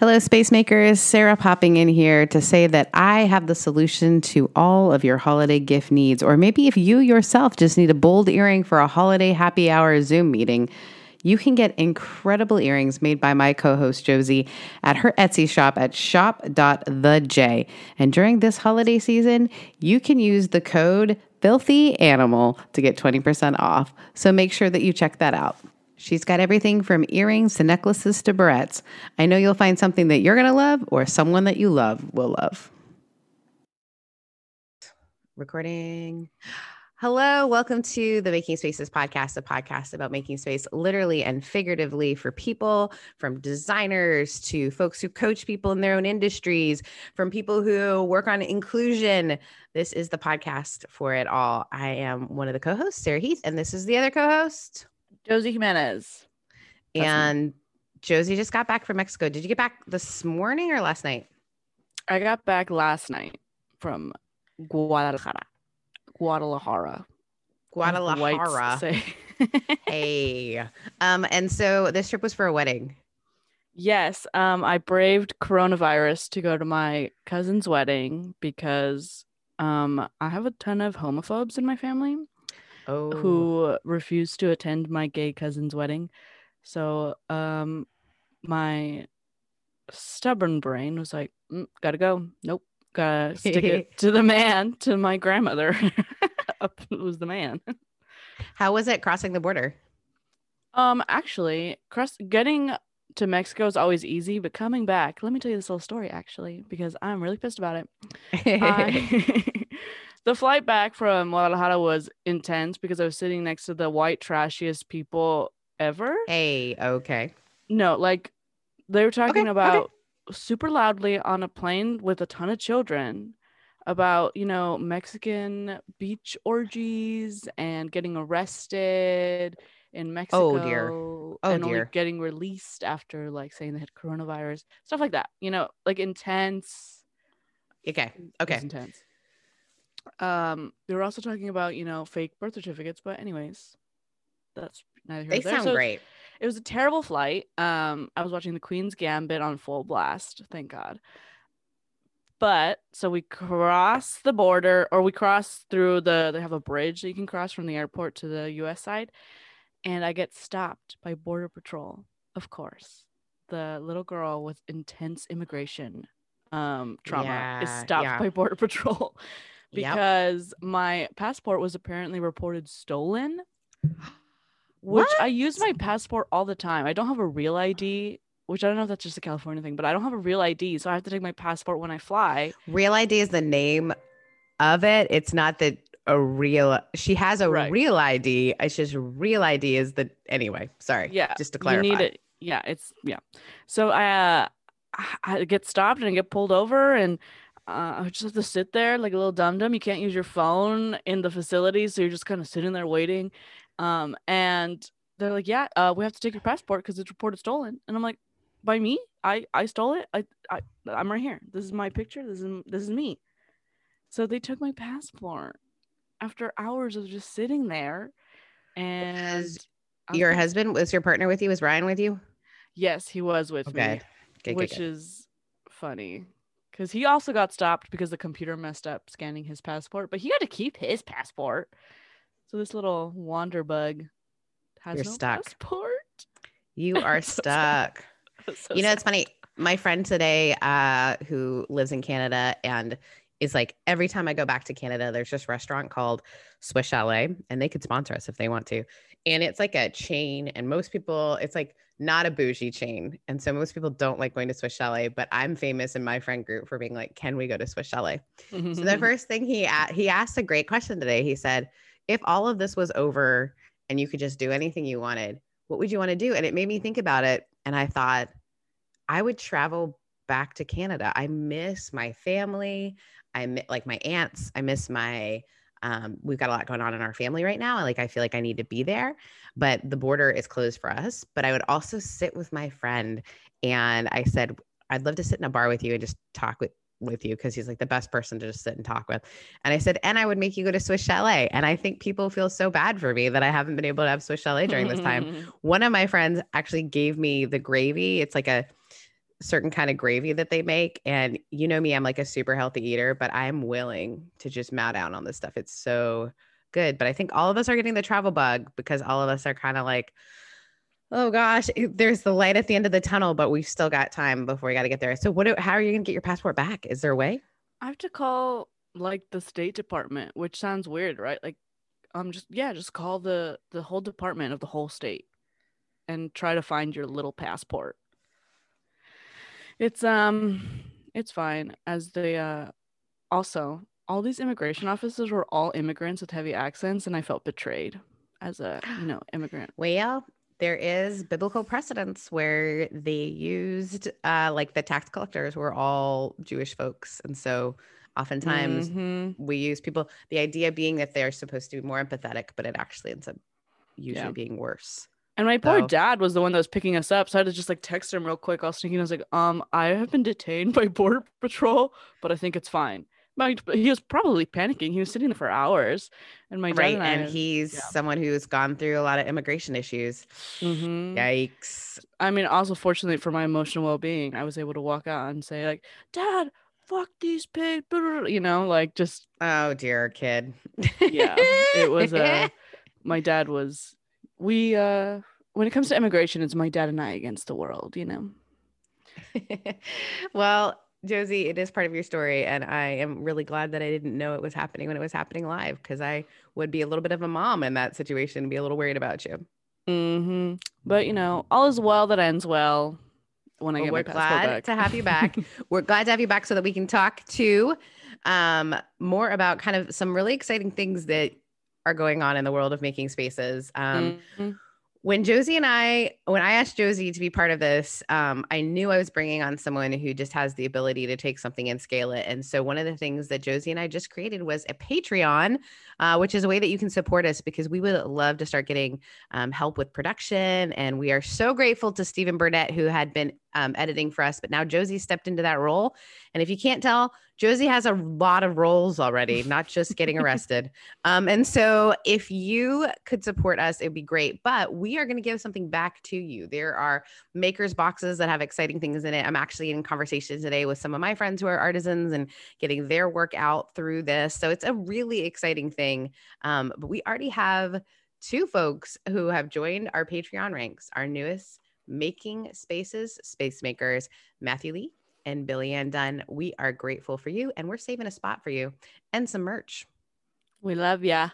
Hello, Space Makers. Sarah popping in here to say that I have the solution to all of your holiday gift needs. Or maybe if you yourself just need a bold earring for a holiday happy hour Zoom meeting, you can get incredible earrings made by my co host Josie at her Etsy shop at shop.thej. And during this holiday season, you can use the code filthy animal to get 20% off. So make sure that you check that out. She's got everything from earrings to necklaces to barrettes. I know you'll find something that you're going to love or someone that you love will love. Recording. Hello, welcome to the Making Spaces podcast, a podcast about making space literally and figuratively for people, from designers to folks who coach people in their own industries, from people who work on inclusion. This is the podcast for it all. I am one of the co hosts, Sarah Heath, and this is the other co host, Josie Jimenez. That's and me. Josie just got back from Mexico. Did you get back this morning or last night? I got back last night from Guadalajara. Guadalajara. Guadalajara. hey. Um, and so this trip was for a wedding. Yes. Um, I braved coronavirus to go to my cousin's wedding because um I have a ton of homophobes in my family oh. who refused to attend my gay cousin's wedding. So um my stubborn brain was like, mm, gotta go. Nope. Gotta stick it to the man, to my grandmother. Was the man. How was it crossing the border? Um, actually, cross getting to Mexico is always easy, but coming back, let me tell you this little story actually, because I'm really pissed about it. I, the flight back from Guadalajara was intense because I was sitting next to the white trashiest people ever. Hey, okay. No, like they were talking okay, about okay. super loudly on a plane with a ton of children about, you know, Mexican beach orgies and getting arrested in oh, Mexico. Oh dear. Oh and dear. Only getting released after like saying they had coronavirus, stuff like that. You know, like intense. Okay. Okay. Intense um they were also talking about you know fake birth certificates but anyways that's neither here they sound so great. it was a terrible flight. Um i was watching the queen's gambit on full blast thank god. But so we cross the border or we cross through the they have a bridge that you can cross from the airport to the us side. And i get stopped by border patrol of course. The little girl with intense immigration um trauma yeah, is stopped yeah. by border patrol because yep. my passport was apparently reported stolen. Which what? I use my passport all the time. I don't have a real ID, which I don't know if that's just a California thing, but I don't have a real ID, so I have to take my passport when I fly. Real ID is the name of it. It's not that a real she has a right. real ID. It's just real ID is the anyway. Sorry. Yeah. Just to clarify. You need it. Yeah, it's yeah. So I uh I get stopped and I get pulled over and uh, I just have to sit there like a little dum dum. You can't use your phone in the facility, so you're just kind of sitting there waiting. Um, and they're like, "Yeah, uh, we have to take your passport because it's reported stolen." And I'm like, "By me? I I stole it. I I I'm right here. This is my picture. This is this is me." So they took my passport after hours of just sitting there. And your husband was your partner with you? Was Ryan with you? Yes, he was with okay. me. Okay, which is funny because he also got stopped because the computer messed up scanning his passport, but he got to keep his passport. So this little wander bug has You're no stuck. passport. You are so stuck. So you know, sad. it's funny. My friend today, uh, who lives in Canada and is like every time I go back to Canada, there's this restaurant called Swiss Chalet, and they could sponsor us if they want to. And it's like a chain, and most people, it's like not a bougie chain. And so most people don't like going to Swiss Chalet, but I'm famous in my friend group for being like, can we go to Swiss Chalet? so the first thing he a- he asked a great question today. He said, if all of this was over and you could just do anything you wanted, what would you want to do? And it made me think about it. And I thought, I would travel back to Canada. I miss my family. I miss like my aunts. I miss my um, we've got a lot going on in our family right now. Like I feel like I need to be there, but the border is closed for us. But I would also sit with my friend, and I said I'd love to sit in a bar with you and just talk with with you because he's like the best person to just sit and talk with. And I said, and I would make you go to Swiss Chalet. And I think people feel so bad for me that I haven't been able to have Swiss Chalet during this time. One of my friends actually gave me the gravy. It's like a certain kind of gravy that they make. And you know me, I'm like a super healthy eater, but I'm willing to just mow down on this stuff. It's so good. But I think all of us are getting the travel bug because all of us are kind of like, oh gosh, there's the light at the end of the tunnel, but we've still got time before we got to get there. So, what? Do, how are you going to get your passport back? Is there a way? I have to call like the State Department, which sounds weird, right? Like, um, just yeah, just call the the whole department of the whole state and try to find your little passport. It's um, it's fine. As the uh, also all these immigration officers were all immigrants with heavy accents, and I felt betrayed as a you know immigrant. Well, there is biblical precedence where they used uh, like the tax collectors were all Jewish folks, and so oftentimes mm-hmm. we use people. The idea being that they're supposed to be more empathetic, but it actually ends up usually yeah. being worse. And my poor so. dad was the one that was picking us up, so I had to just like text him real quick. I was thinking, I was like, um, I have been detained by border patrol, but I think it's fine my he was probably panicking. He was sitting there for hours, and my right, and, and I, he's yeah. someone who's gone through a lot of immigration issues. Mm-hmm. Yikes! I mean, also fortunately for my emotional well being, I was able to walk out and say like, "Dad, fuck these pigs," you know, like just. Oh dear, kid. yeah, it was. Uh, my dad was. We uh, when it comes to immigration, it's my dad and I against the world, you know. well, Josie, it is part of your story. And I am really glad that I didn't know it was happening when it was happening live because I would be a little bit of a mom in that situation and be a little worried about you. Mm-hmm. But, you know, all is well that ends well when I well, get we're glad back. to have you back. we're glad to have you back so that we can talk to um, more about kind of some really exciting things that are going on in the world of making spaces. Um, mm-hmm when Josie and I, when I asked Josie to be part of this, um, I knew I was bringing on someone who just has the ability to take something and scale it. And so one of the things that Josie and I just created was a Patreon, uh, which is a way that you can support us because we would love to start getting um, help with production. And we are so grateful to Stephen Burnett, who had been um, editing for us, but now Josie stepped into that role. And if you can't tell, Josie has a lot of roles already, not just getting arrested. Um, and so if you could support us, it'd be great. But we are going to give something back to you. There are makers boxes that have exciting things in it. I'm actually in conversation today with some of my friends who are artisans and getting their work out through this. So it's a really exciting thing. Um, but we already have two folks who have joined our Patreon ranks, our newest making spaces, space makers, Matthew Lee and Billy Ann Dunn. We are grateful for you and we're saving a spot for you and some merch. We love ya.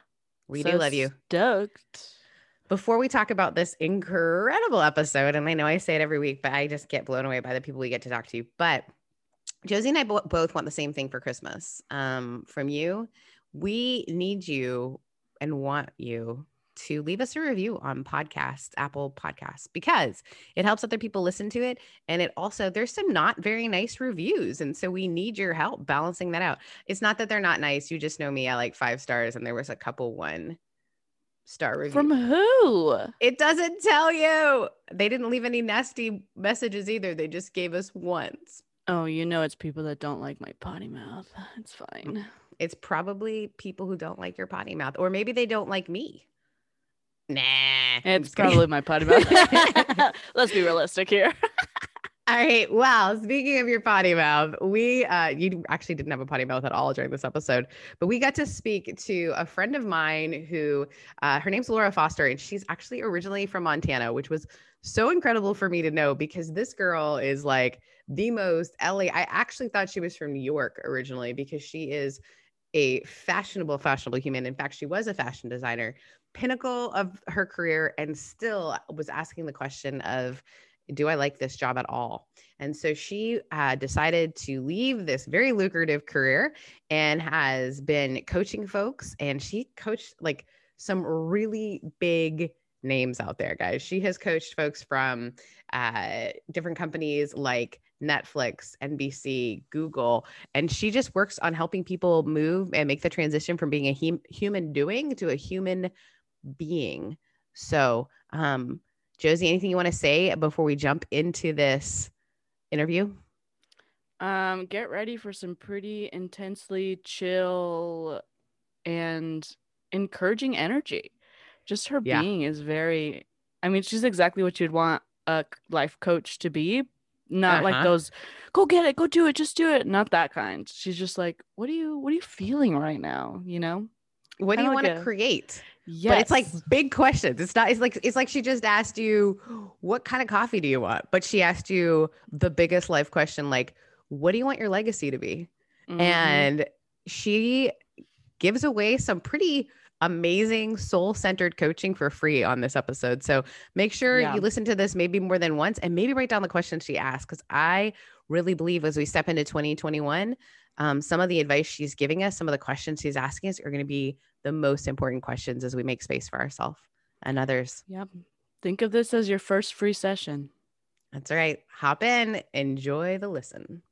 We so do love you. Stoked. Before we talk about this incredible episode, and I know I say it every week, but I just get blown away by the people we get to talk to. But Josie and I bo- both want the same thing for Christmas um, from you. We need you and want you to leave us a review on podcasts, Apple Podcasts, because it helps other people listen to it. And it also, there's some not very nice reviews. And so we need your help balancing that out. It's not that they're not nice. You just know me. I like five stars, and there was a couple one star review. From who? It doesn't tell you. They didn't leave any nasty messages either. They just gave us ones. Oh, you know, it's people that don't like my potty mouth. It's fine. It's probably people who don't like your potty mouth, or maybe they don't like me. Nah. It's probably my potty mouth. Let's be realistic here. all right. Well, speaking of your potty mouth, we uh you actually didn't have a potty mouth at all during this episode, but we got to speak to a friend of mine who uh her name's Laura Foster and she's actually originally from Montana, which was so incredible for me to know because this girl is like the most LA. I actually thought she was from New York originally because she is a fashionable, fashionable human. In fact, she was a fashion designer, pinnacle of her career and still was asking the question of do I like this job at all? And so she uh, decided to leave this very lucrative career and has been coaching folks. And she coached like some really big names out there, guys. She has coached folks from uh, different companies like Netflix, NBC, Google, and she just works on helping people move and make the transition from being a hum- human doing to a human being. So, um, Josie, anything you want to say before we jump into this interview? Um, get ready for some pretty intensely chill and encouraging energy. Just her yeah. being is very, I mean, she's exactly what you'd want a life coach to be, not like Uh-huh. those go get it, go do it, just do it. Not that kind. She's just like, what are you what are you feeling right now? You know? What do you Kinda want like to a- create? yeah But it's like big questions. It's not, it's like, it's like she just asked you, what kind of coffee do you want? But she asked you the biggest life question, like, what do you want your legacy to be? Mhm. And she gives away some pretty amazing soul centered coaching for free on this episode. So make sure Yeah. you listen to this maybe more than once and maybe write down the questions she asked. Cause I really believe as we step into 2021, um, some of the advice she's giving us, some of the questions she's asking us are going to be the most important questions as we make space for ourselves and others. Yep. Think of this as your first free session. That's right. Hop in, enjoy the listen.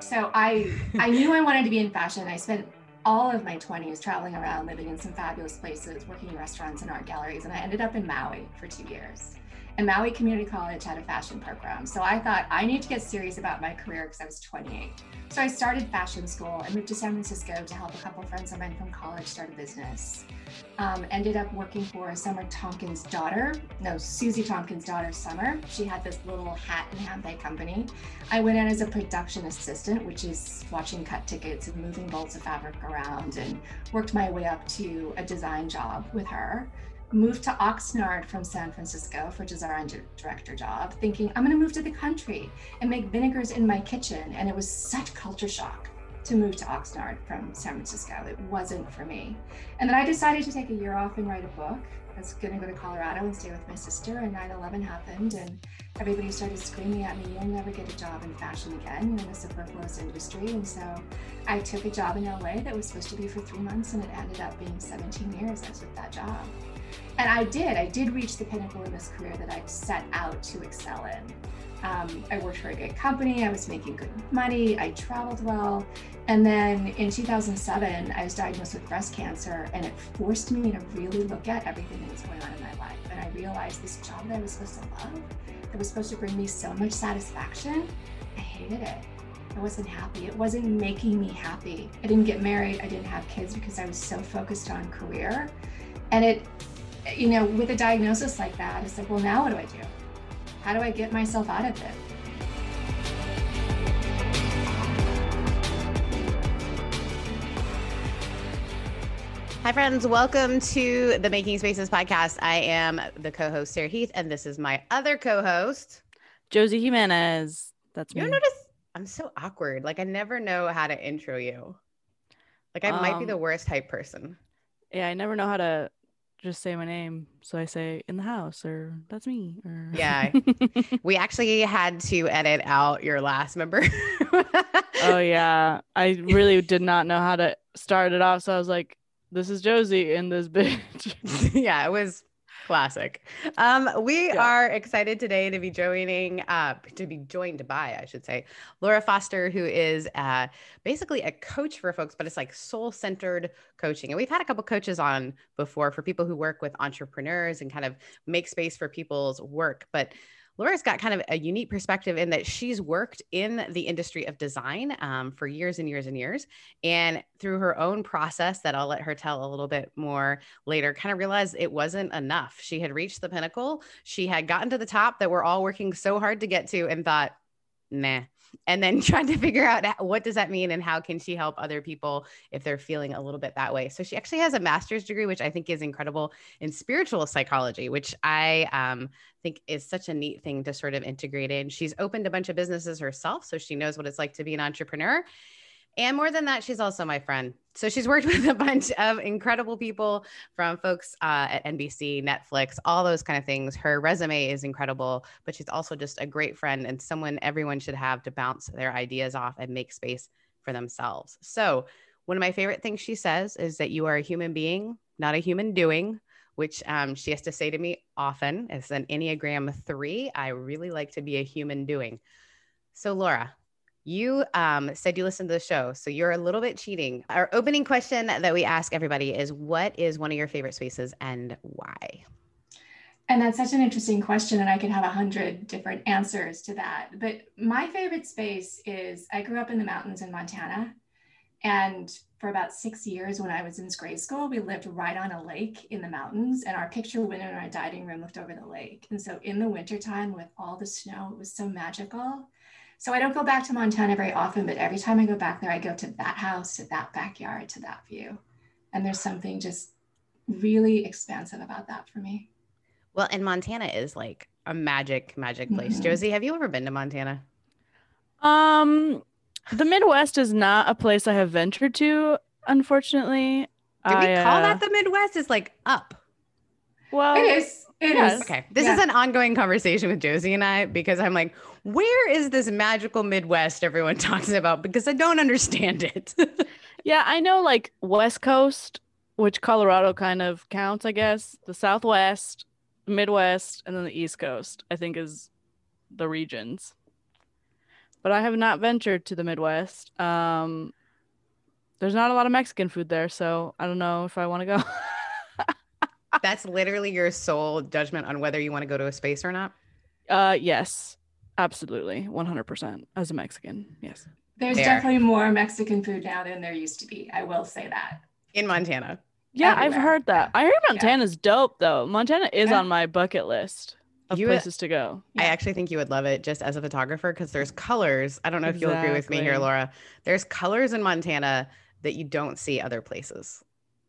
So I I knew I wanted to be in fashion. I spent all of my 20s traveling around, living in some fabulous places, working in restaurants and art galleries, and I ended up in Maui for two years. And Maui Community College had a fashion program. So I thought I need to get serious about my career because I was 28. So I started fashion school. I moved to San Francisco to help a couple friends of mine from college start a business. Um, ended up working for Summer Tompkins' daughter, no, Susie Tompkins' daughter, Summer. She had this little hat and handbag company. I went in as a production assistant, which is watching cut tickets and moving bolts of fabric around, and worked my way up to a design job with her. Moved to Oxnard from San Francisco for design director job, thinking I'm going to move to the country and make vinegars in my kitchen. And it was such culture shock to move to Oxnard from San Francisco. It wasn't for me. And then I decided to take a year off and write a book. I was going to go to Colorado and stay with my sister, and 9 11 happened, and everybody started screaming at me, You'll never get a job in fashion again. In a superfluous industry. And so I took a job in LA that was supposed to be for three months, and it ended up being 17 years I took that job. And I did, I did reach the pinnacle in this career that I'd set out to excel in. Um, I worked for a good company, I was making good money, I traveled well. And then in 2007, I was diagnosed with breast cancer, and it forced me to really look at everything that was going on in my life. And I realized this job that I was supposed to love, that was supposed to bring me so much satisfaction, I hated it. I wasn't happy. It wasn't making me happy. I didn't get married, I didn't have kids because I was so focused on career. And it, you know, with a diagnosis like that, it's like, well, now what do I do? How do I get myself out of it? Hi, friends. Welcome to the Making Spaces podcast. I am the co host, Sarah Heath, and this is my other co host. Josie Jimenez. That's me. ever notice I'm so awkward? Like, I never know how to intro you. Like, I might be Um, the worst type person. Yeah, I never know how to just say my name. So I say in the house or that's me. Or Yeah. We actually had to edit out your last member. oh yeah. I really did not know how to start it off. So I was like, this is Josie in this bitch. yeah, it was classic. Um, we Yeah. are excited today to be joining, uh, to be joined by, I should say, Laura Foster, who is uh, basically a coach for folks, but it's like soul centered coaching. And we've had a couple coaches on before for people who work with entrepreneurs and kind of make space for people's work. But Laura's got kind of a unique perspective in that she's worked in the industry of design um, for years and years and years. And through her own process, that I'll let her tell a little bit more later, kind of realized it wasn't enough. She had reached the pinnacle. She had gotten to the top that we're all working so hard to get to and thought, nah. And then trying to figure out what does that mean and how can she help other people if they're feeling a little bit that way. So she actually has a master's degree, which I think is incredible in spiritual psychology, which I um, think is such a neat thing to sort of integrate in. She's opened a bunch of businesses herself, so she knows what it's like to be an entrepreneur. And more than that, she's also my friend. So she's worked with a bunch of incredible people from folks uh, at NBC, Netflix, all those kind of things. Her resume is incredible, but she's also just a great friend and someone everyone should have to bounce their ideas off and make space for themselves. So, one of my favorite things she says is that you are a human being, not a human doing, which um, she has to say to me often. As an Enneagram three, I really like to be a human doing. So, Laura, you um, said you listened to the show, so you're a little bit cheating. Our opening question that we ask everybody is What is one of your favorite spaces and why? And that's such an interesting question, and I could have a hundred different answers to that. But my favorite space is I grew up in the mountains in Montana, And for about six years when I was in grade school, we lived right on a lake in the mountains, and our picture window in our dining room looked over the lake. And so in the wintertime with all the snow, it was so magical. So I don't go back to Montana very often, but every time I go back there, I go to that house, to that backyard, to that view. And there's something just really expansive about that for me. Well, and Montana is like a magic, magic place. Mm-hmm. Josie, have you ever been to Montana? Um, the Midwest is not a place I have ventured to, unfortunately. Do we I, call uh, that the Midwest? Is like up. Well, it is. It yes. is. Okay. This yeah. is an ongoing conversation with Josie and I because I'm like, where is this magical Midwest everyone talks about? Because I don't understand it. yeah, I know like West Coast, which Colorado kind of counts, I guess. The Southwest, Midwest, and then the East Coast, I think is the regions but I have not ventured to the Midwest. Um, there's not a lot of Mexican food there, so I don't know if I want to go. That's literally your sole judgment on whether you want to go to a space or not. Uh, yes, absolutely, 100% as a Mexican. Yes. There's there. definitely more Mexican food now than there used to be. I will say that. In Montana. Yeah, Everywhere. I've heard that. I heard Montana's yeah. dope though. Montana is yeah. on my bucket list of you, places to go. I actually think you would love it just as a photographer because there's colors. I don't know exactly. if you'll agree with me here, Laura. There's colors in Montana that you don't see other places.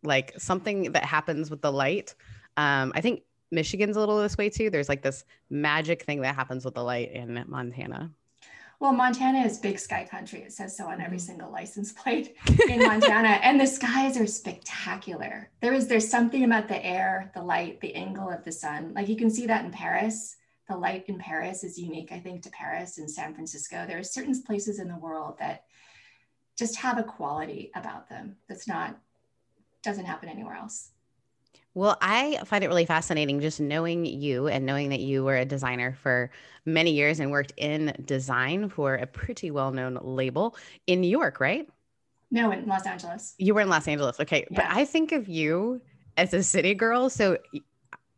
Like something that happens with the light. Um, I think Michigan's a little this way too. There's like this magic thing that happens with the light in Montana. Well, Montana is big sky country. It says so on every mm-hmm. single license plate in Montana. and the skies are spectacular. There is there's something about the air, the light, the angle of the sun. Like you can see that in Paris. The light in Paris is unique, I think, to Paris and San Francisco. There are certain places in the world that just have a quality about them that's not doesn't happen anywhere else. Well, I find it really fascinating just knowing you and knowing that you were a designer for many years and worked in design for a pretty well known label in New York, right? No, in Los Angeles. You were in Los Angeles. Okay. Yeah. But I think of you as a city girl. So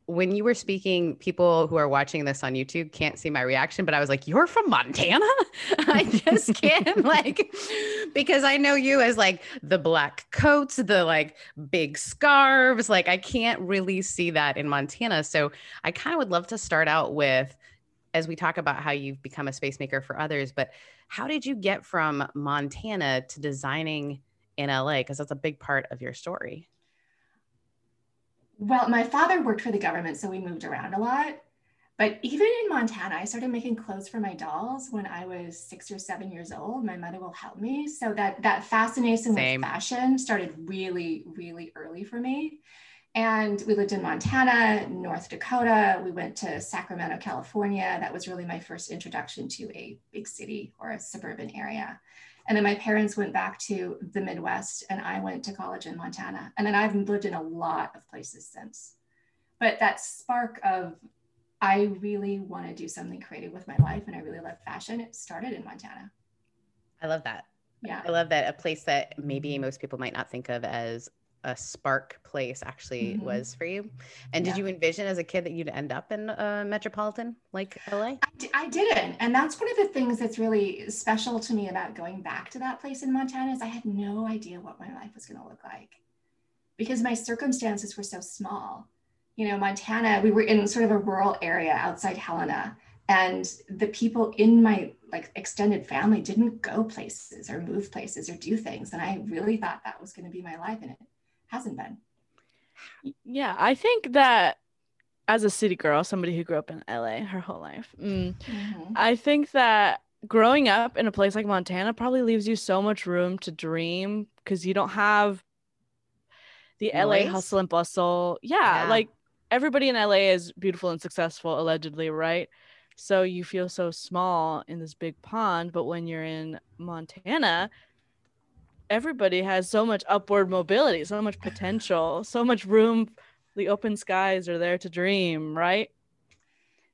when you were speaking, people who are watching this on YouTube can't see my reaction, but I was like, You're from Montana? I just can't, like, because I know you as like the black coats, the like big scarves. Like, I can't really see that in Montana. So I kind of would love to start out with, as we talk about how you've become a space maker for others, but how did you get from Montana to designing in LA? Because that's a big part of your story. Well, my father worked for the government, so we moved around a lot. But even in Montana, I started making clothes for my dolls when I was six or seven years old. My mother will help me. So that that fascination Same. with fashion started really, really early for me. And we lived in Montana, North Dakota. We went to Sacramento, California. That was really my first introduction to a big city or a suburban area. And then my parents went back to the Midwest and I went to college in Montana. And then I've lived in a lot of places since. But that spark of, I really want to do something creative with my life and I really love fashion, it started in Montana. I love that. Yeah. I love that a place that maybe most people might not think of as a spark place actually mm-hmm. was for you. And yeah. did you envision as a kid that you'd end up in a metropolitan like LA? I d- I didn't. And that's one of the things that's really special to me about going back to that place in Montana is I had no idea what my life was going to look like because my circumstances were so small. You know, Montana, we were in sort of a rural area outside Helena and the people in my like extended family didn't go places or move places or do things and i really thought that was going to be my life and it hasn't been. Yeah, I think that as a city girl, somebody who grew up in LA her whole life, mm, mm-hmm. I think that growing up in a place like Montana probably leaves you so much room to dream because you don't have the Noise? LA hustle and bustle. Yeah, yeah, like everybody in LA is beautiful and successful, allegedly, right? So you feel so small in this big pond. But when you're in Montana, everybody has so much upward mobility, so much potential, so much room. The open skies are there to dream, right?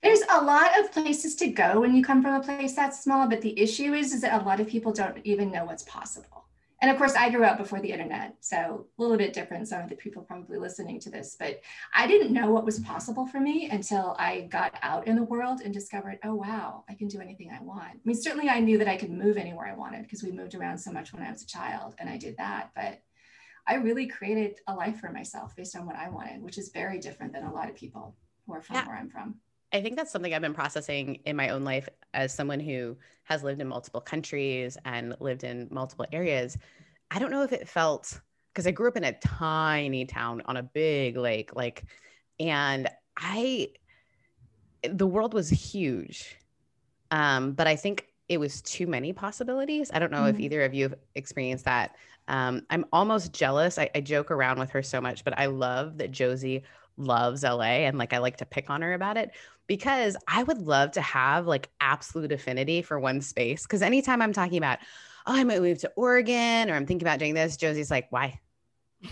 There's a lot of places to go when you come from a place that's small, but the issue is, is that a lot of people don't even know what's possible. And of course i grew up before the internet so a little bit different some of the people probably listening to this but i didn't know what was possible for me until i got out in the world and discovered oh wow i can do anything i want i mean certainly i knew that i could move anywhere i wanted because we moved around so much when i was a child and i did that but i really created a life for myself based on what i wanted which is very different than a lot of people who are from yeah. where i'm from I think that's something I've been processing in my own life as someone who has lived in multiple countries and lived in multiple areas. I don't know if it felt because I grew up in a tiny town on a big lake, like, and I, the world was huge. Um, but I think it was too many possibilities. I don't know mm-hmm. if either of you have experienced that. Um, I'm almost jealous. I, I joke around with her so much, but I love that Josie loves LA and like I like to pick on her about it because I would love to have like absolute affinity for one space. Because anytime I'm talking about, oh, I might move to Oregon or I'm thinking about doing this, Josie's like, why?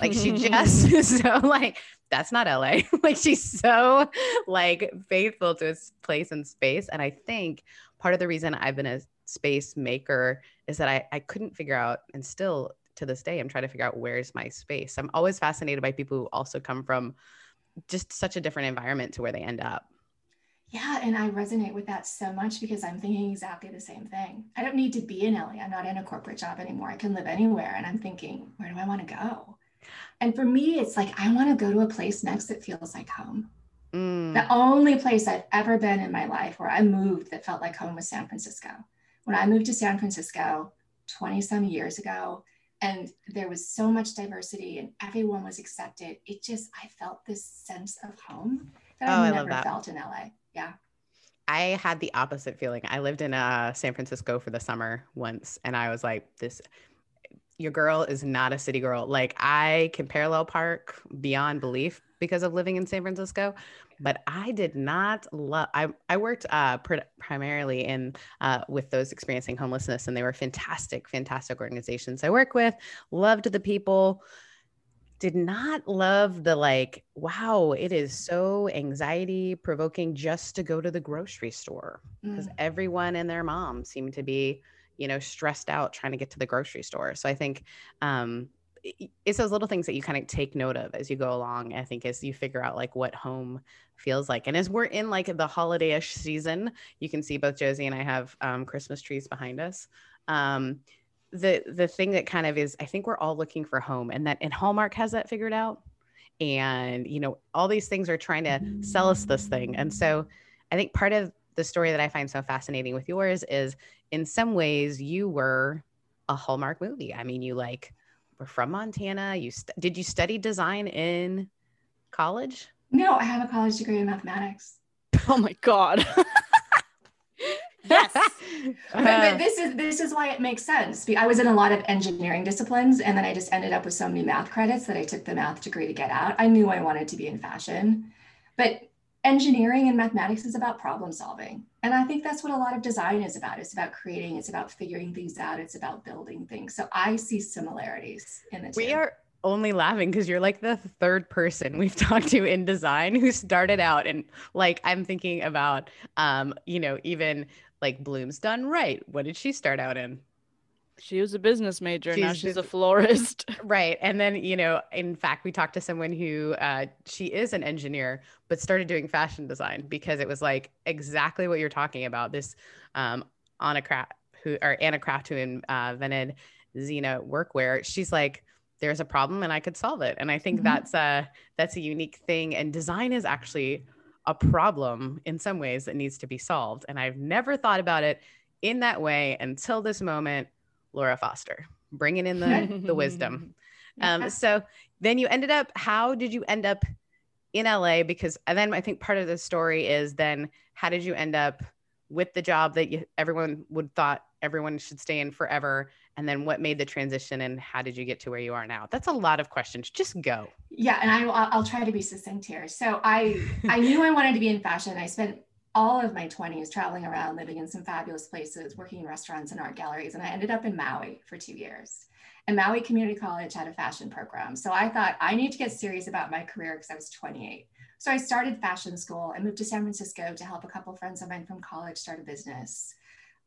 Like she just is so like, that's not LA. like she's so like faithful to its place and space. And I think part of the reason I've been a space maker is that I, I couldn't figure out and still to this day, I'm trying to figure out where's my space. I'm always fascinated by people who also come from just such a different environment to where they end up. Yeah, and I resonate with that so much because I'm thinking exactly the same thing. I don't need to be in LA. I'm not in a corporate job anymore. I can live anywhere. And I'm thinking, where do I want to go? And for me, it's like I want to go to a place next that feels like home. Mm. The only place I've ever been in my life where I moved that felt like home was San Francisco. When I moved to San Francisco 20 some years ago, and there was so much diversity and everyone was accepted, it just, I felt this sense of home that oh, I've never felt in LA yeah. I had the opposite feeling. I lived in uh, San Francisco for the summer once, and I was like, this your girl is not a city girl. Like I can parallel park beyond belief because of living in San Francisco, but I did not love. I I worked uh, pr- primarily in uh, with those experiencing homelessness, and they were fantastic, fantastic organizations I work with. Loved the people did not love the like, wow, it is so anxiety provoking just to go to the grocery store because mm. everyone and their mom seemed to be, you know, stressed out trying to get to the grocery store. So I think um, it's those little things that you kind of take note of as you go along. I think as you figure out like what home feels like. And as we're in like the holiday-ish season, you can see both Josie and I have um, Christmas trees behind us. Um, the the thing that kind of is i think we're all looking for home and that and hallmark has that figured out. And you know all these things are trying to sell us this thing. And so i think part of the story that i find so fascinating with yours is in some ways you were a hallmark movie. I mean you like were from montana. You st- did you study design in college? No i have a college degree in mathematics. Oh my god. Yes. but, but, this is this is why it makes sense. I was in a lot of engineering disciplines, and then I just ended up with so many math credits that I took the math degree to get out. I knew I wanted to be in fashion, but engineering and mathematics is about problem solving, and I think that's what a lot of design is about. It's about creating. It's about figuring things out. It's about building things. So I see similarities in the two. We are only laughing because you're like the third person we've talked to in design who started out and like I'm thinking about um you know even like Bloom's done right. What did she start out in? She was a business major. She's now she's a florist. Right. And then, you know, in fact, we talked to someone who uh, she is an engineer, but started doing fashion design because it was like exactly what you're talking about. This um, Anna Kraft, who or Anna Kraft, who invented uh, Zegna workwear. She's like, there's a problem and I could solve it. And I think mm-hmm. that's a that's a unique thing. And design is actually a problem in some ways that needs to be solved. And I've never thought about it in that way until this moment, Laura Foster, bringing in the, the wisdom. Um, so then you ended up, how did you end up in LA? Because then I think part of the story is then how did you end up with the job that you, everyone would thought everyone should stay in forever and then what made the transition and how did you get to where you are now? That's a lot of questions. Just go. Yeah and I, i'll try to be succinct here. So i i knew i wanted to be in fashion. I spent all of my 20s traveling around living in some fabulous places working in restaurants and art galleries and i ended up in maui for two years. And maui community college had a fashion program. So i thought i need to get serious about my career because i was 28 so i started fashion school i moved to san francisco to help a couple friends of mine from college start a business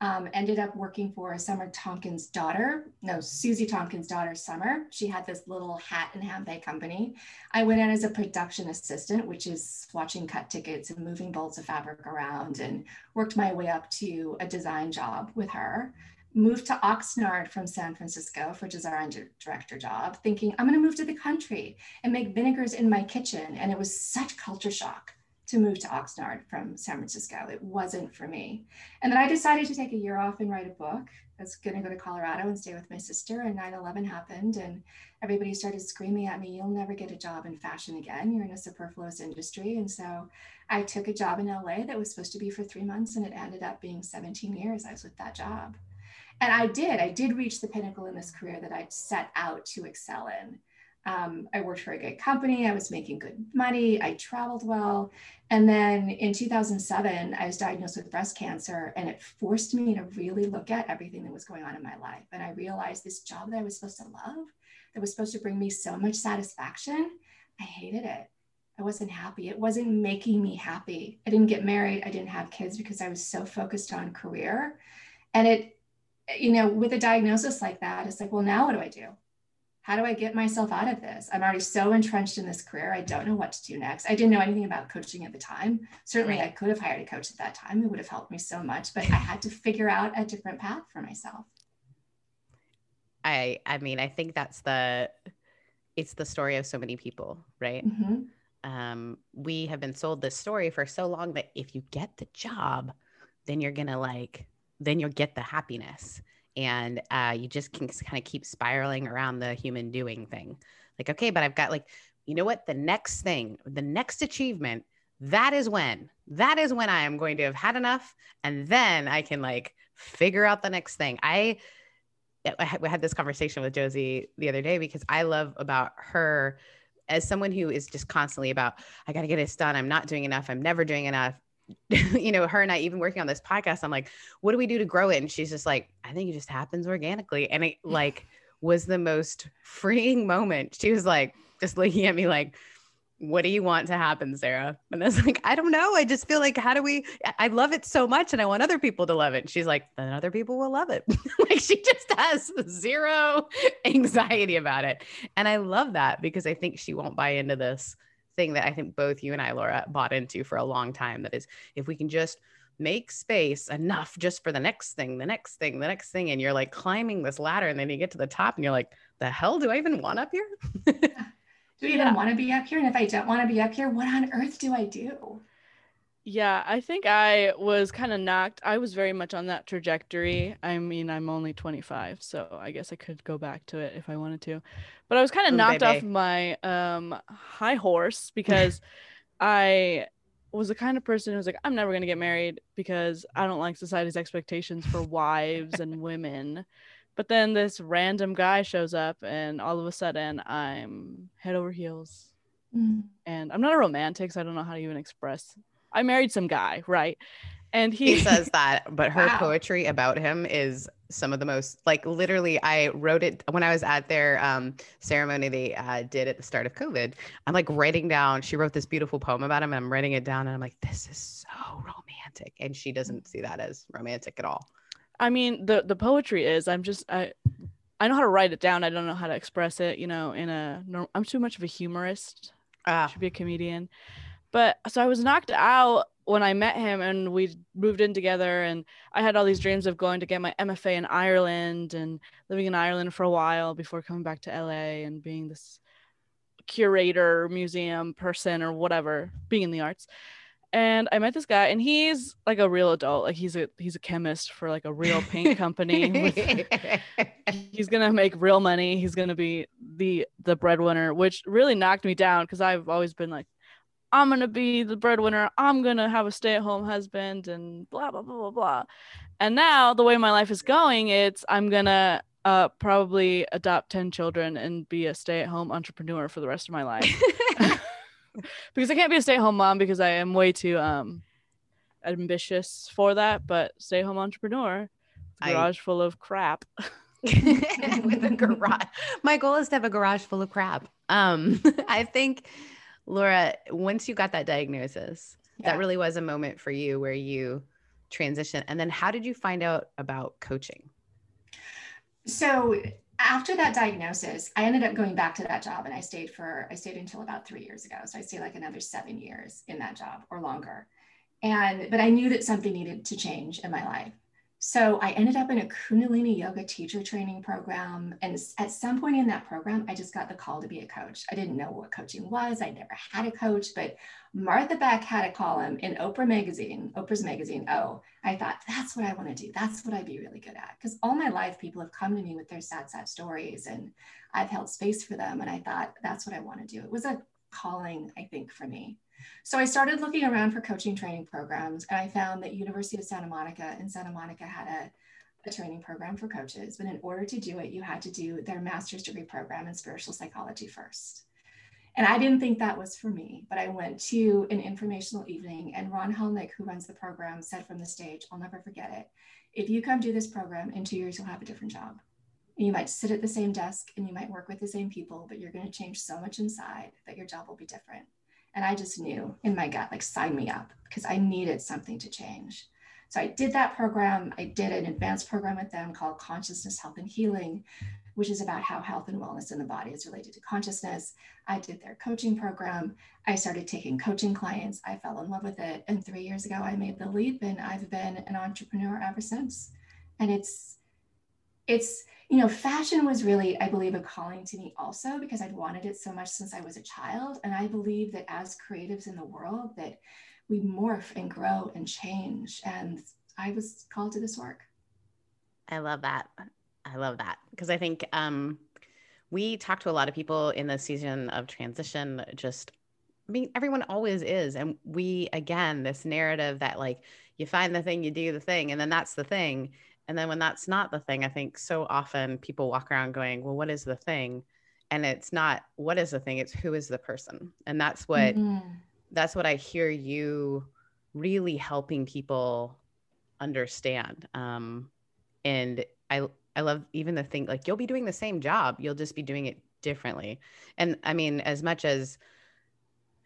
Um, ended up working for a Summer Tompkins' daughter, no, Susie Tompkins' daughter, Summer. She had this little hat and handbag company. I went in as a production assistant, which is watching cut tickets and moving bolts of fabric around, and worked my way up to a design job with her moved to Oxnard from San Francisco for design director job, thinking I'm going to move to the country and make vinegars in my kitchen. And it was such culture shock to move to Oxnard from San Francisco. It wasn't for me. And then I decided to take a year off and write a book. I was going to go to Colorado and stay with my sister, and 9 11 happened. And everybody started screaming at me, You'll never get a job in fashion again. You're in a superfluous industry. And so I took a job in LA that was supposed to be for three months, and it ended up being 17 years I was with that job. And I did, I did reach the pinnacle in this career that I'd set out to excel in. Um, I worked for a good company. I was making good money. I traveled well. And then in 2007, I was diagnosed with breast cancer, and it forced me to really look at everything that was going on in my life. And I realized this job that I was supposed to love, that was supposed to bring me so much satisfaction, I hated it. I wasn't happy. It wasn't making me happy. I didn't get married. I didn't have kids because I was so focused on career. And it you know, with a diagnosis like that, it's like, well, now what do I do? How do I get myself out of this? I'm already so entrenched in this career. I don't know what to do next. I didn't know anything about coaching at the time. Certainly, right. I could have hired a coach at that time. It would have helped me so much, but I had to figure out a different path for myself. I I mean, I think that's the it's the story of so many people, right? Mm-hmm. Um, we have been sold this story for so long that if you get the job, then you're gonna like then you'll get the happiness and uh, you just can kind of keep spiraling around the human doing thing. Like okay but i've got like you know what? The next thing the next achievement that is when that is when i am going to have had enough and then i can like figure out the next thing. I i had this conversation with josie the other day because i love about her as someone who is just constantly about i got to get this done. I'm not doing enough. I'm never doing enough you know, her and I even working on this podcast, I'm like, what do we do to grow it? And she's just like, I think it just happens organically. And it like was the most freeing moment. She was like, just looking at me like, what do you want to happen, Sarah? And I was like, I don't know. I just feel like, how do we? I love it so much and I want other people to love it. And she's like, then other people will love it. like she just has zero anxiety about it. And I love that because I think she won't buy into this thing that I think both you and I, Laura, bought into for a long time. That is, if we can just make space enough just for the next thing, the next thing, the next thing, and you're like climbing this ladder, and then you get to the top, and you're like, the hell do I even want up here? do I even yeah. want to be up here? And if I don't want to be up here, what on earth do I do? Yeah, I think I was kind of knocked. I was very much on that trajectory. I mean, I'm only 25, so I guess I could go back to it if I wanted to. But I was kind of knocked baby. off my um high horse because I was the kind of person who was like, I'm never going to get married because I don't like society's expectations for wives and women. But then this random guy shows up, and all of a sudden, I'm head over heels. Mm. And I'm not a romantic, so I don't know how to even express I married some guy, right? And he, he says that, but her wow. poetry about him is some of the most like literally. I wrote it when I was at their um, ceremony they uh, did at the start of COVID. I'm like writing down. She wrote this beautiful poem about him, and I'm writing it down, and I'm like, this is so romantic, and she doesn't see that as romantic at all. I mean, the the poetry is. I'm just I. I know how to write it down. I don't know how to express it. You know, in a. I'm too much of a humorist. Ah. Should be a comedian. But so I was knocked out when I met him and we moved in together and I had all these dreams of going to get my MFA in Ireland and living in Ireland for a while before coming back to LA and being this curator, museum person or whatever, being in the arts. And I met this guy and he's like a real adult. Like he's a he's a chemist for like a real paint company. With, he's gonna make real money. He's gonna be the the breadwinner, which really knocked me down because I've always been like I'm gonna be the breadwinner. I'm gonna have a stay-at-home husband and blah blah blah blah blah. And now the way my life is going, it's I'm gonna uh, probably adopt 10 children and be a stay-at-home entrepreneur for the rest of my life. because I can't be a stay-at-home mom because I am way too um ambitious for that, but stay-at-home entrepreneur, garage I... full of crap. with a garage. My goal is to have a garage full of crap. Um, I think Laura, once you got that diagnosis, yeah. that really was a moment for you where you transition and then how did you find out about coaching? So after that diagnosis i ended up going back to that job and i stayed for i stayed until about three years ago. So i stayed like another seven years in that job or longer. And but i knew that something needed to change in my life so I ended up in a Kundalini yoga teacher training program. And at some point in that program, I just got the call to be a coach. I didn't know what coaching was. I never had a coach, but Martha Beck had a column in Oprah magazine, Oprah's magazine. Oh, I thought that's what I want to do. That's what I'd be really good at. Because all my life, people have come to me with their sad, sad stories and I've held space for them. And I thought that's what I want to do. It was a calling, I think, for me. So I started looking around for coaching training programs and I found that University of Santa Monica in Santa Monica had a, a training program for coaches, but in order to do it, you had to do their master's degree program in spiritual psychology first. And I didn't think that was for me, but I went to an informational evening and Ron Hulnick, who runs the program, said from the stage, I'll never forget it. If you come do this program in two years, you'll have a different job. And you might sit at the same desk and you might work with the same people, but you're going to change so much inside that your job will be different. And I just knew in my gut, like, sign me up because I needed something to change. So I did that program. I did an advanced program with them called Consciousness, Health, and Healing, which is about how health and wellness in the body is related to consciousness. I did their coaching program. I started taking coaching clients. I fell in love with it. And three years ago, I made the leap and I've been an entrepreneur ever since. And it's, it's, you know, fashion was really, I believe, a calling to me also because I'd wanted it so much since I was a child. And I believe that as creatives in the world, that we morph and grow and change. And I was called to this work. I love that. I love that because I think um, we talk to a lot of people in the season of transition. Just, I mean, everyone always is, and we again this narrative that like you find the thing, you do the thing, and then that's the thing. And then when that's not the thing, I think so often people walk around going, well, what is the thing? And it's not what is the thing, it's who is the person. And that's what mm-hmm. that's what I hear you really helping people understand. Um, and I I love even the thing like you'll be doing the same job, you'll just be doing it differently. And I mean, as much as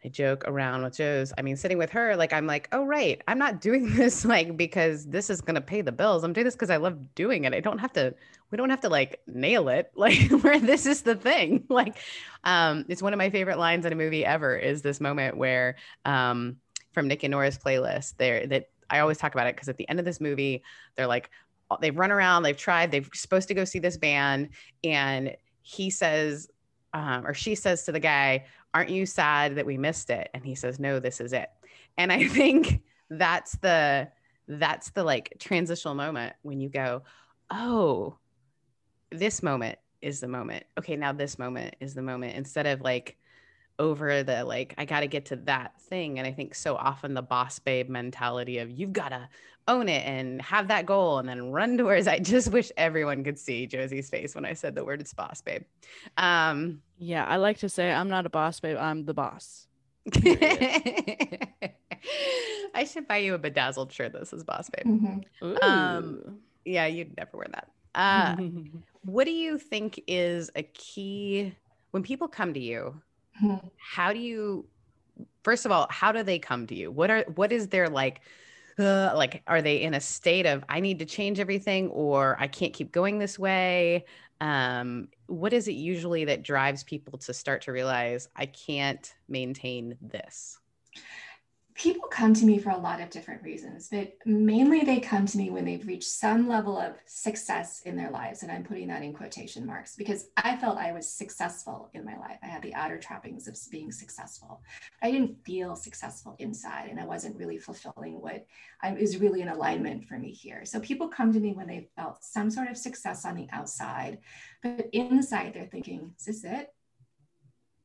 I joke around with Joe's. I mean, sitting with her, like I'm like, oh right, I'm not doing this like because this is gonna pay the bills. I'm doing this because I love doing it. I don't have to. We don't have to like nail it. Like where this is the thing. Like, um, it's one of my favorite lines in a movie ever. Is this moment where, um, from Nick and Norah's playlist, there that I always talk about it because at the end of this movie, they're like, they've run around, they've tried, they're supposed to go see this band, and he says um, or she says to the guy, Aren't you sad that we missed it? And he says, No, this is it. And I think that's the that's the like transitional moment when you go, Oh, this moment is the moment. Okay, now this moment is the moment instead of like over the like I got to get to that thing and I think so often the boss babe mentality of you've got to own it and have that goal and then run towards I just wish everyone could see Josie's face when I said the word it's boss babe. Um yeah, I like to say I'm not a boss babe, I'm the boss. I should buy you a bedazzled shirt that says boss babe. Mm-hmm. Um yeah, you'd never wear that. Uh what do you think is a key when people come to you mm-hmm. how do you first of all how do they come to you what are what is their like uh, like are they in a state of i need to change everything or i can't keep going this way um, what is it usually that drives people to start to realize i can't maintain this people come to me for a lot of different reasons, but mainly they come to me when they've reached some level of success in their lives. And I'm putting that in quotation marks because I felt I was successful in my life. I had the outer trappings of being successful. I didn't feel successful inside, and I wasn't really fulfilling what I was really in alignment for me here. So people come to me when they felt some sort of success on the outside, but inside they're thinking, is this it?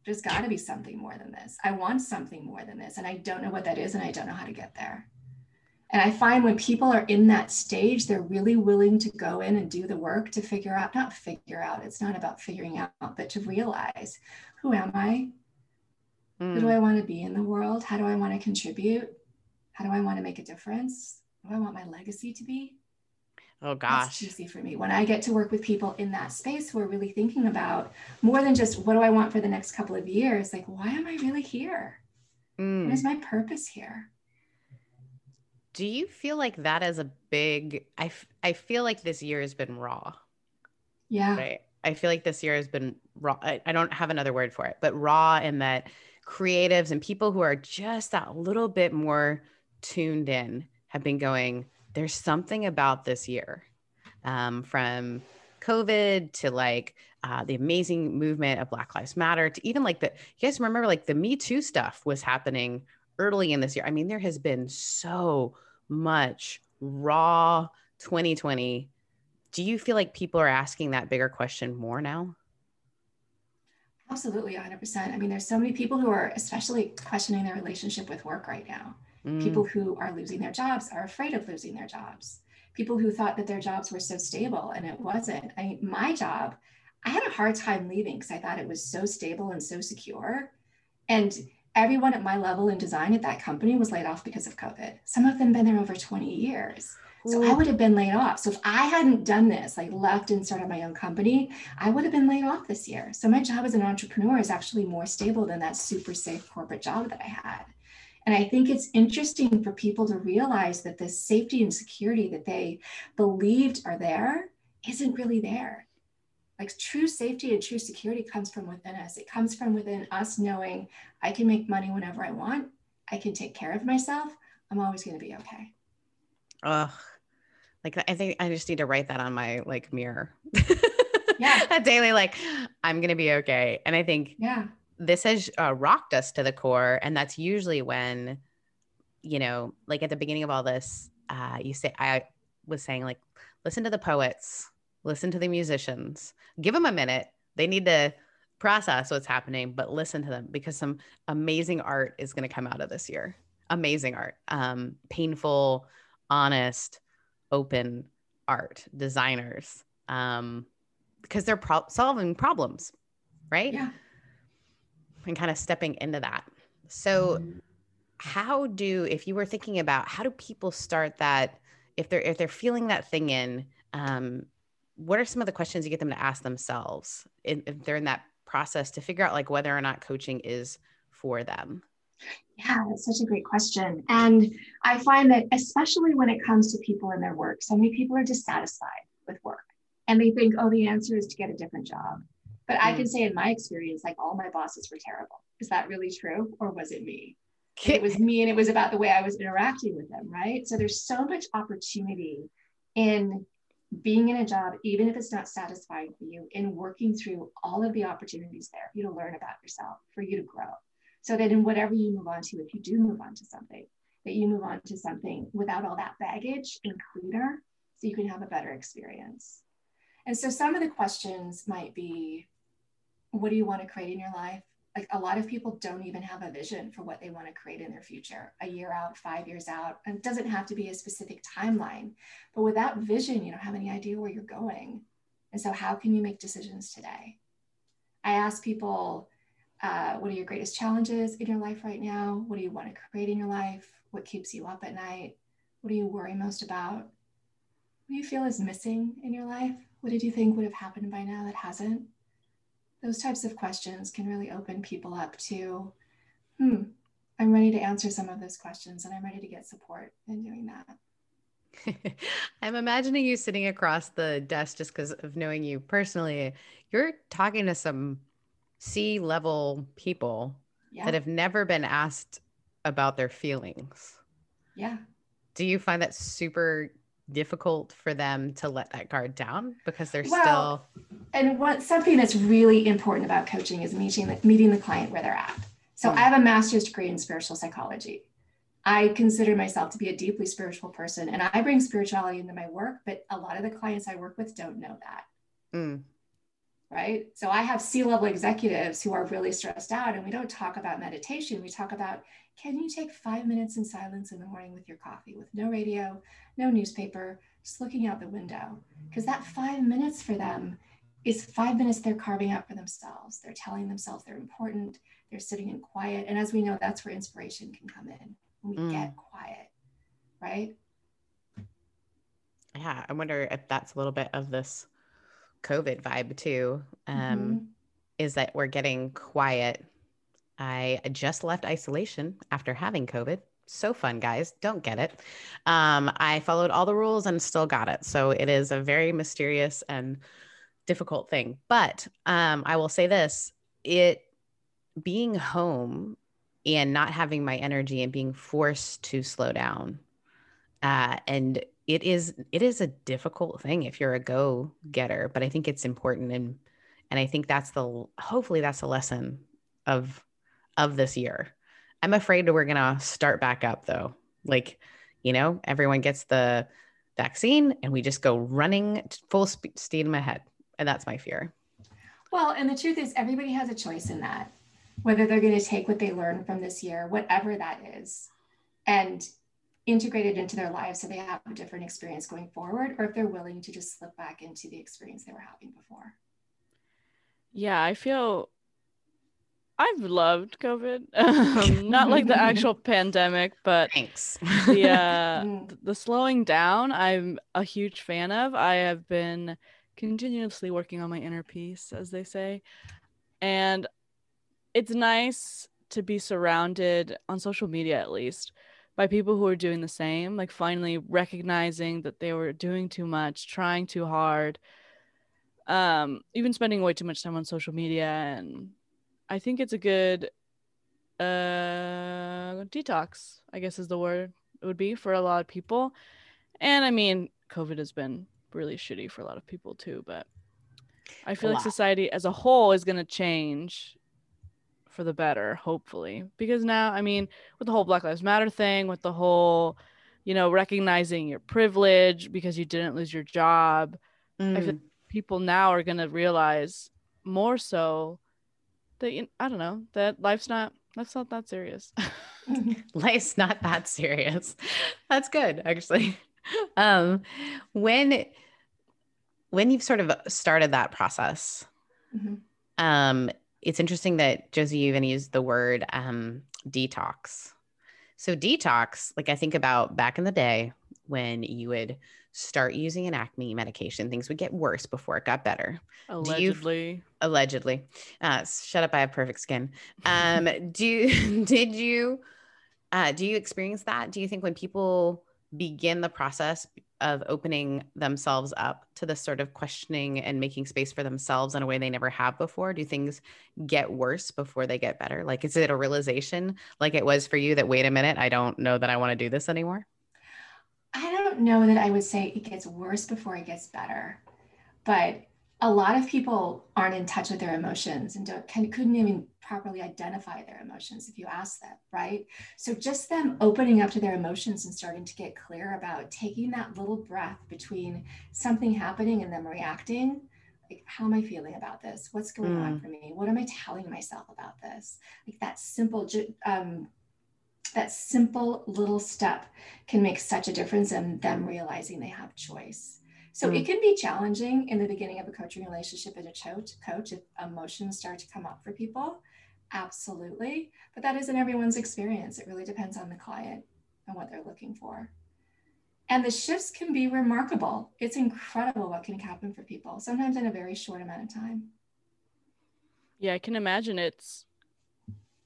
There's got to be something more than this. I want something more than this. And I don't know what that is. And I don't know how to get there. And I find when people are in that stage, they're really willing to go in and do the work to figure out, not figure out, it's not about figuring out, but to realize who am I? Mm. Who do hmm. I want to be in the world? How do I want to contribute? How do I want to make a difference? What do I want my legacy to be? Oh gosh. That's juicy for me. When I get to work with people in that space who are really thinking about more than just what do I want for the next couple of years, like why am I really here? Mm. What is my purpose here? Do you feel like that is a big I, f- I feel like this year has been raw. Yeah. Right. I feel like this year has been raw. I, I don't have another word for it, but raw in that creatives and people who are just that little bit more tuned in have been going, there's something about this year um, from COVID to like uh, the amazing movement of Black Lives Matter to even like the, you guys remember like the Me Too stuff was happening early in this year. I mean, there has been so much raw 2020 do you feel like people are asking that bigger question more now? Absolutely, 100%. I mean, there's so many people who are especially questioning their relationship with work right now. Mm. People who are losing their jobs are afraid of losing their jobs. People who thought that their jobs were so stable and it wasn't. I mean, my job, I had a hard time leaving because I thought it was so stable and so secure. And everyone at my level in design at that company was laid off because of COVID. Some of them been there over 20 years. So I would have been laid off. So if I hadn't done this, like left and started my own company, I would have been laid off this year. So my job as an entrepreneur is actually more stable than that super safe corporate job that I had. And I think it's interesting for people to realize that the safety and security that they believed are there isn't really there. Like true safety and true security comes from within us. It comes from within us knowing I can make money whenever I want. I can take care of myself. I'm always going to be okay. Ugh, like I think I just need to write that on my like mirror. yeah. a daily like I'm gonna be okay. And I think yeah, this has uh, rocked us to the core, and that's usually when, you know, like at the beginning of all this, uh, you say I was saying like, listen to the poets, listen to the musicians, give them a minute. They need to process what's happening, but listen to them because some amazing art is going to come out of this year. Amazing art, um, painful, honest, open art designers um, because they're pro- solving problems, right? Yeah. And kind of stepping into that. So, how do if you were thinking about how do people start that if they're if they're feeling that thing in um, what are some of the questions you get them to ask themselves if they're in that process to figure out like whether or not coaching is for them yeah, that's such a great question. And I find that, especially when it comes to people in their work, so many people are dissatisfied with work and they think, oh, the answer is to get a different job. But I can mm. say, in my experience, like all my bosses were terrible. Is that really true? Or was it me? it was me and it was about the way I was interacting with them, right? So there's so much opportunity in being in a job, even if it's not satisfying for you, in working through all of the opportunities there for you to learn about yourself, for you to grow so that in whatever you move on to, if you do move on to something, that you move on to something without all that baggage and cleaner so you can have a better experience. And so some of the questions might be what do you want to create in your life? Like a lot of people don't even have a vision for what they want to create in their future, a year out, five years out. And it doesn't have to be a specific timeline, but without vision, you don't have any idea where you're going. And so, how can you make decisions today? I ask people, uh, what are your greatest challenges in your life right now? What do you want to create in your life? What keeps you up at night? What do you worry most about? What do you feel is missing in your life? What did you think would have happened by now that hasn't? Those types of questions can really open people up to, hmm, I'm ready to answer some of those questions and I'm ready to get support in doing that. I'm imagining you sitting across the desk just because of knowing you personally. You're talking to some C level people yeah. that have never been asked about their feelings. Yeah. Do you find that super difficult for them to let that guard down because they're well, still and what something that's really important about coaching is meeting the, meeting the client where they're at. So mm. I have a master's degree in spiritual psychology. I consider myself to be a deeply spiritual person and I bring spirituality into my work, but a lot of the clients I work with don't know that. Mm right? So I have C level executives who are really stressed out, and we don't talk about meditation. We talk about can you take five minutes in silence in the morning with your coffee, with no radio, no newspaper, just looking out the window? Because that five minutes for them is five minutes they're carving out for themselves. They're telling themselves they're important, they're sitting in quiet. And as we know, that's where inspiration can come in when we mm. get quiet, right? Yeah, I wonder if that's a little bit of this COVID vibe too. Um, mm-hmm. Is that we're getting quiet. I just left isolation after having COVID so fun, guys. Don't get it. Um, I followed all the rules and still got it. So it is a very mysterious and difficult thing. But um, I will say this it being home and not having my energy and being forced to slow down. Uh, and it is it is a difficult thing if you're a go getter, but I think it's important and and I think that's the hopefully that's the lesson of of this year. I'm afraid we're gonna start back up though. Like, you know, everyone gets the vaccine and we just go running full speed steam ahead, and that's my fear. Well, and the truth is, everybody has a choice in that, whether they're going to take what they learned from this year, whatever that is, and integrate it into their lives so they have a different experience going forward, or if they're willing to just slip back into the experience they were having before. Yeah, I feel I've loved COVID. Um, not like the actual pandemic, but thanks. the uh, the slowing down. I'm a huge fan of. I have been continuously working on my inner peace, as they say, and it's nice to be surrounded on social media, at least, by people who are doing the same. Like finally recognizing that they were doing too much, trying too hard, um, even spending way too much time on social media and I think it's a good uh detox, I guess is the word it would be for a lot of people. And I mean, COVID has been really shitty for a lot of people too, but I feel like society as a whole is going to change for the better, hopefully. Because now, I mean, with the whole Black Lives Matter thing, with the whole, you know, recognizing your privilege because you didn't lose your job, mm. I feel people now are going to realize more so that you, I don't know that life's not life's not that serious. life's not that serious. That's good, actually. Um, when when you've sort of started that process, mm-hmm. um, it's interesting that Josie even used the word um, detox. So detox, like I think about back in the day when you would start using an acne medication, things would get worse before it got better. Allegedly. You, allegedly. Uh, shut up. I have perfect skin. Um, do did you uh, do you experience that? Do you think when people begin the process of opening themselves up to this sort of questioning and making space for themselves in a way they never have before, do things get worse before they get better? Like, is it a realization like it was for you that, wait a minute, I don't know that I want to do this anymore? I don't know that I would say it gets worse before it gets better, but a lot of people aren't in touch with their emotions and don't can, couldn't even properly identify their emotions if you ask them, right? So just them opening up to their emotions and starting to get clear about taking that little breath between something happening and them reacting. Like, how am I feeling about this? What's going mm. on for me? What am I telling myself about this? Like that simple um, that simple little step can make such a difference in them realizing they have choice. So mm. it can be challenging in the beginning of a coaching relationship as a coach, coach if emotions start to come up for people. Absolutely. But that isn't everyone's experience. It really depends on the client and what they're looking for. And the shifts can be remarkable. It's incredible what can happen for people, sometimes in a very short amount of time. Yeah, I can imagine it's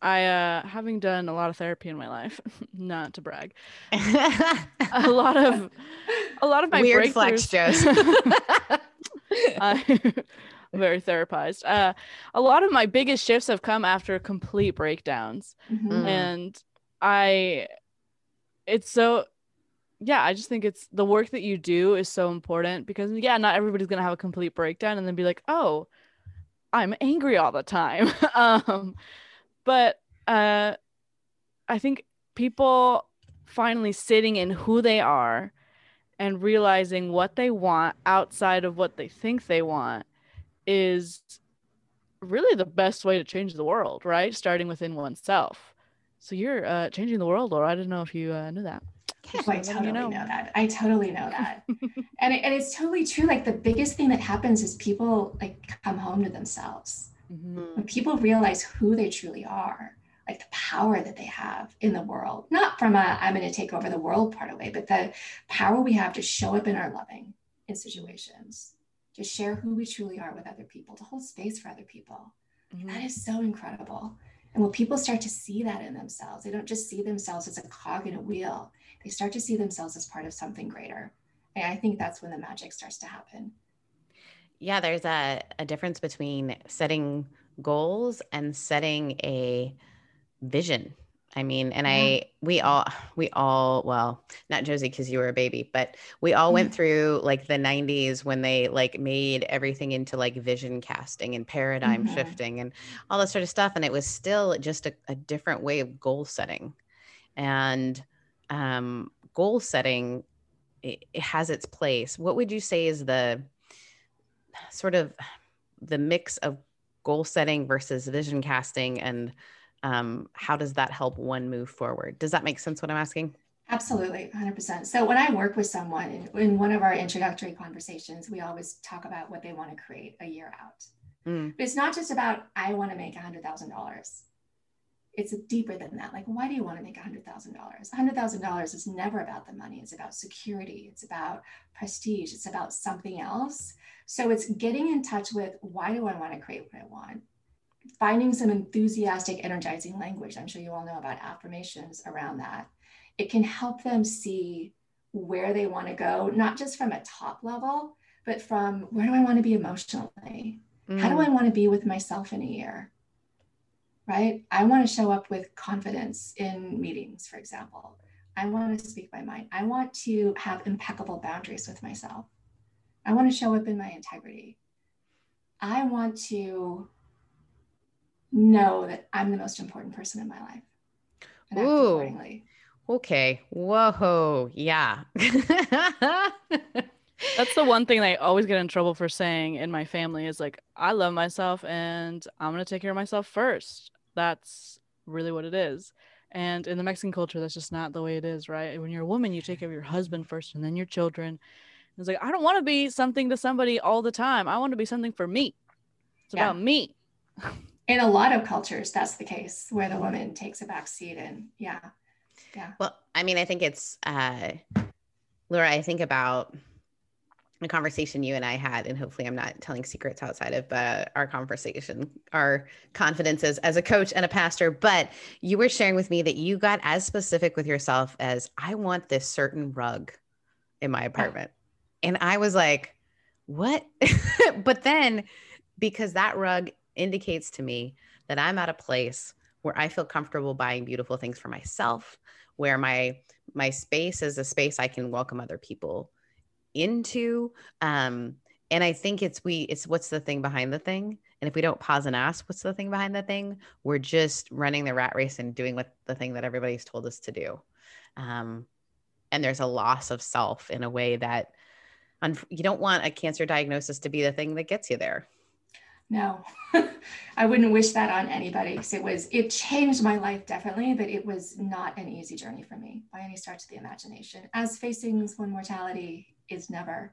I uh having done a lot of therapy in my life, not to brag. a lot of a lot of my weird flex jokes. I'm very therapized. Uh a lot of my biggest shifts have come after complete breakdowns. Mm-hmm. And I it's so yeah, I just think it's the work that you do is so important because yeah, not everybody's gonna have a complete breakdown and then be like, oh, I'm angry all the time. um but uh, I think people finally sitting in who they are and realizing what they want outside of what they think they want is really the best way to change the world, right? Starting within oneself. So you're uh, changing the world, Laura. I didn't know if you uh, knew that. I totally you know. know. that. I totally know that. and, it, and it's totally true. Like the biggest thing that happens is people like come home to themselves. Mm-hmm. When people realize who they truly are, like the power that they have in the world, not from a I'm going to take over the world part of away, but the power we have to show up in our loving in situations, to share who we truly are with other people, to hold space for other people. Mm-hmm. That is so incredible. And when people start to see that in themselves, they don't just see themselves as a cog in a wheel, they start to see themselves as part of something greater. And I think that's when the magic starts to happen. Yeah, there's a, a difference between setting goals and setting a vision I mean, and I, we all, we all, well, not Josie because you were a baby, but we all went through like the 90s when they like made everything into like vision casting and paradigm mm-hmm. shifting and all that sort of stuff. And it was still just a, a different way of goal setting. And um, goal setting, it, it has its place. What would you say is the sort of the mix of goal setting versus vision casting and um, how does that help one move forward? Does that make sense what I'm asking? Absolutely, 100%. So when I work with someone in, in one of our introductory conversations, we always talk about what they want to create a year out. Mm. But it's not just about, I want to make $100,000. It's deeper than that. Like, why do you want to make $100,000? $100,000 is never about the money. It's about security. It's about prestige. It's about something else. So it's getting in touch with why do I want to create what I want? finding some enthusiastic, energizing language. I'm sure you all know about affirmations around that. It can help them see where they want to go, not just from a top level, but from where do I want to be emotionally? Mm. How do mm. I want to be with myself in a year? Right? I want to show up with confidence in meetings, for example. I want to speak my mind. I want to have impeccable boundaries with myself. I want to show up in my integrity. I want to know that I'm the most important person in my life. And Ooh. accordingly. Okay. Whoa. Yeah. That's the one thing I always get in trouble for saying in my family is like, I love myself and I'm going to take care of myself first. That's really what it is. And in the Mexican culture, that's just not the way it is, right? When you're a woman, you take care of your husband first and then your children. It's like, I don't want to be something to somebody all the time. I want to be something for me. It's yeah. about me. in a lot of cultures that's the case where the woman takes a back seat and yeah yeah well i mean i think it's uh laura i think about a conversation you and i had and hopefully i'm not telling secrets outside of uh, our conversation our confidences as a coach and a pastor but you were sharing with me that you got as specific with yourself as i want this certain rug in my apartment yeah. and i was like what but then because that rug indicates to me that I'm at a place where I feel comfortable buying beautiful things for myself, where my my space is a space I can welcome other people into. Um, and I think it's we it's what's the thing behind the thing. And if we don't pause and ask what's the thing behind the thing, we're just running the rat race and doing what the thing that everybody's told us to do. Um, and there's a loss of self in a way that you don't want a cancer diagnosis to be the thing that gets you there no i wouldn't wish that on anybody because it was it changed my life definitely but it was not an easy journey for me by any stretch of the imagination as facing one mortality is never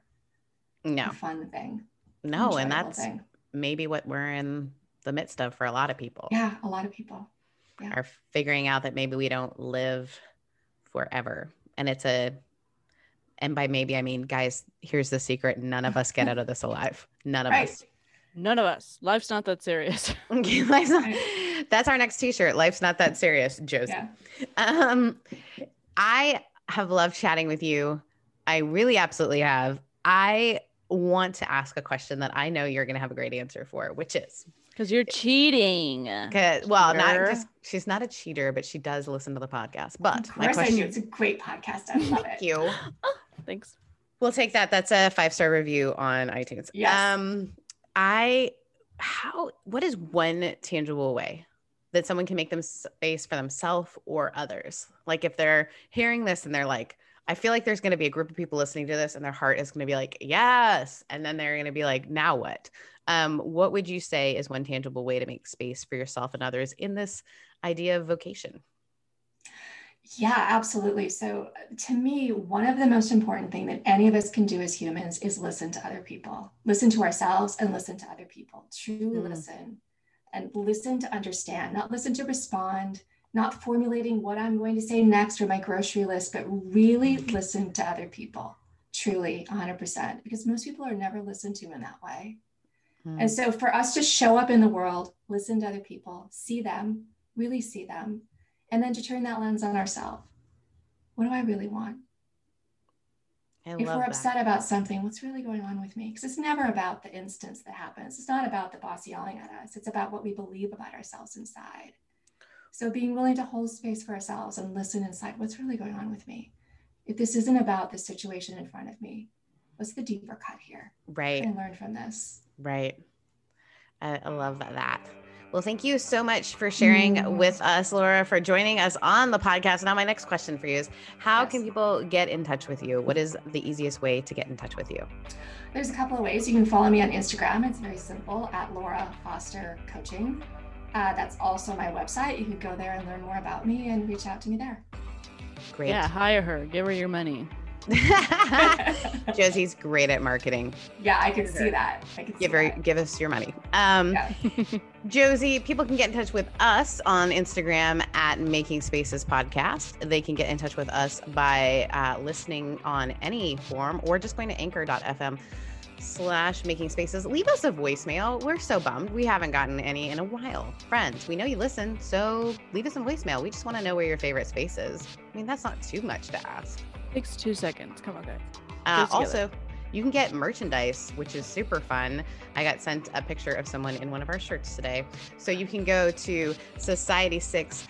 no a fun thing no and that's thing. maybe what we're in the midst of for a lot of people yeah a lot of people yeah. are figuring out that maybe we don't live forever and it's a and by maybe i mean guys here's the secret none of us get out of this alive none of right. us None of us. Life's not that serious. Life's not, that's our next t-shirt. Life's not that serious, Josie. Yeah. Um, I have loved chatting with you. I really absolutely have. I want to ask a question that I know you're going to have a great answer for, which is because you're cheating. Well, not just she's not a cheater, but she does listen to the podcast. But course, question, I knew it's a great podcast. I love it. Thank you. Thanks. We'll take that. That's a five star review on iTunes. Yes. Um, I how what is one tangible way that someone can make them space for themselves or others? Like if they're hearing this and they're like, I feel like there's going to be a group of people listening to this and their heart is going to be like, yes. And then they're going to be like, now what? Um, what would you say is one tangible way to make space for yourself and others in this idea of vocation? Yeah, absolutely. So to me, one of the most important thing that any of us can do as humans is listen to other people. Listen to ourselves and listen to other people. Truly mm. listen and listen to understand, not listen to respond, not formulating what I'm going to say next or my grocery list, but really listen to other people. Truly 100% because most people are never listened to in that way. Mm. And so for us to show up in the world, listen to other people, see them, really see them, and then to turn that lens on ourselves. What do I really want? I if we're upset that. about something, what's really going on with me? Because it's never about the instance that happens. It's not about the boss yelling at us. It's about what we believe about ourselves inside. So being willing to hold space for ourselves and listen inside, what's really going on with me? If this isn't about the situation in front of me, what's the deeper cut here? Right. And learn from this. Right. I, I love that. Well, thank you so much for sharing Mm. with us, Laura, for joining us on the podcast. Now, my next question for you is how Yes. can people get in touch with you? What is the easiest way to get in touch with you? There's a couple of ways. You can follow me on Instagram. It's very simple at Laura Foster Coaching. Uh, that's also my website. You can go there and learn more about me and reach out to me there. Great. Yeah, hire her. Give her your money. Josie's great at marketing. yeah, I can see that. I can see Give her, that. give us your money. Um, Yeah. Josie, people can get in touch with us on Instagram at Making Spaces Podcast. They can get in touch with us by uh, listening on any form or just going to anchor.fm slash making spaces. Leave us a voicemail. We're so bummed. We haven't gotten any in a while. Friends, we know you listen, so leave us a voicemail. We just want to know where your favorite space is. I mean, that's not too much to ask. Takes two seconds. Come on, guys. Uh, Put it together. also, you can get merchandise, which is super fun. I got sent a picture of someone in one of our shirts today. So you can go to Society Six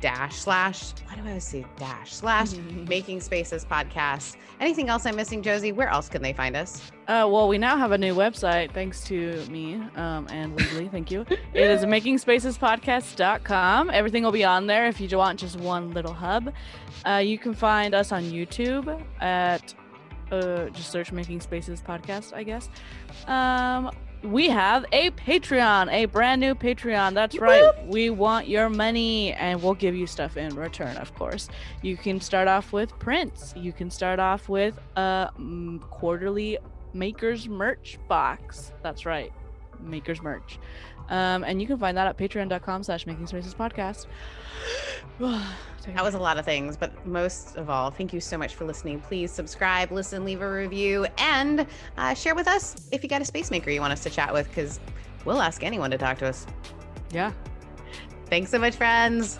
dash slash. Why do I always say dash slash? Making Spaces podcast. Anything else I'm missing, Josie? Where else can they find us? Uh, well, we now have a new website thanks to me um, and Legally. Thank you. It is makingspacespodcast.com. Everything will be on there if you want just one little hub. Uh, you can find us on YouTube at uh, just search Making Spaces Podcast, I guess. Um, we have a Patreon, a brand new Patreon. That's right. We want your money and we'll give you stuff in return, of course. You can start off with prints. You can start off with a mm, quarterly Makers merch box. That's right. Makers merch. Um, and you can find that at patreon.com slash making spaces podcast. That was a lot of things, but most of all, thank you so much for listening. Please subscribe, listen, leave a review, and uh, share with us if you got a space maker you want us to chat with, because we'll ask anyone to talk to us. yeah. Thanks so much, friends.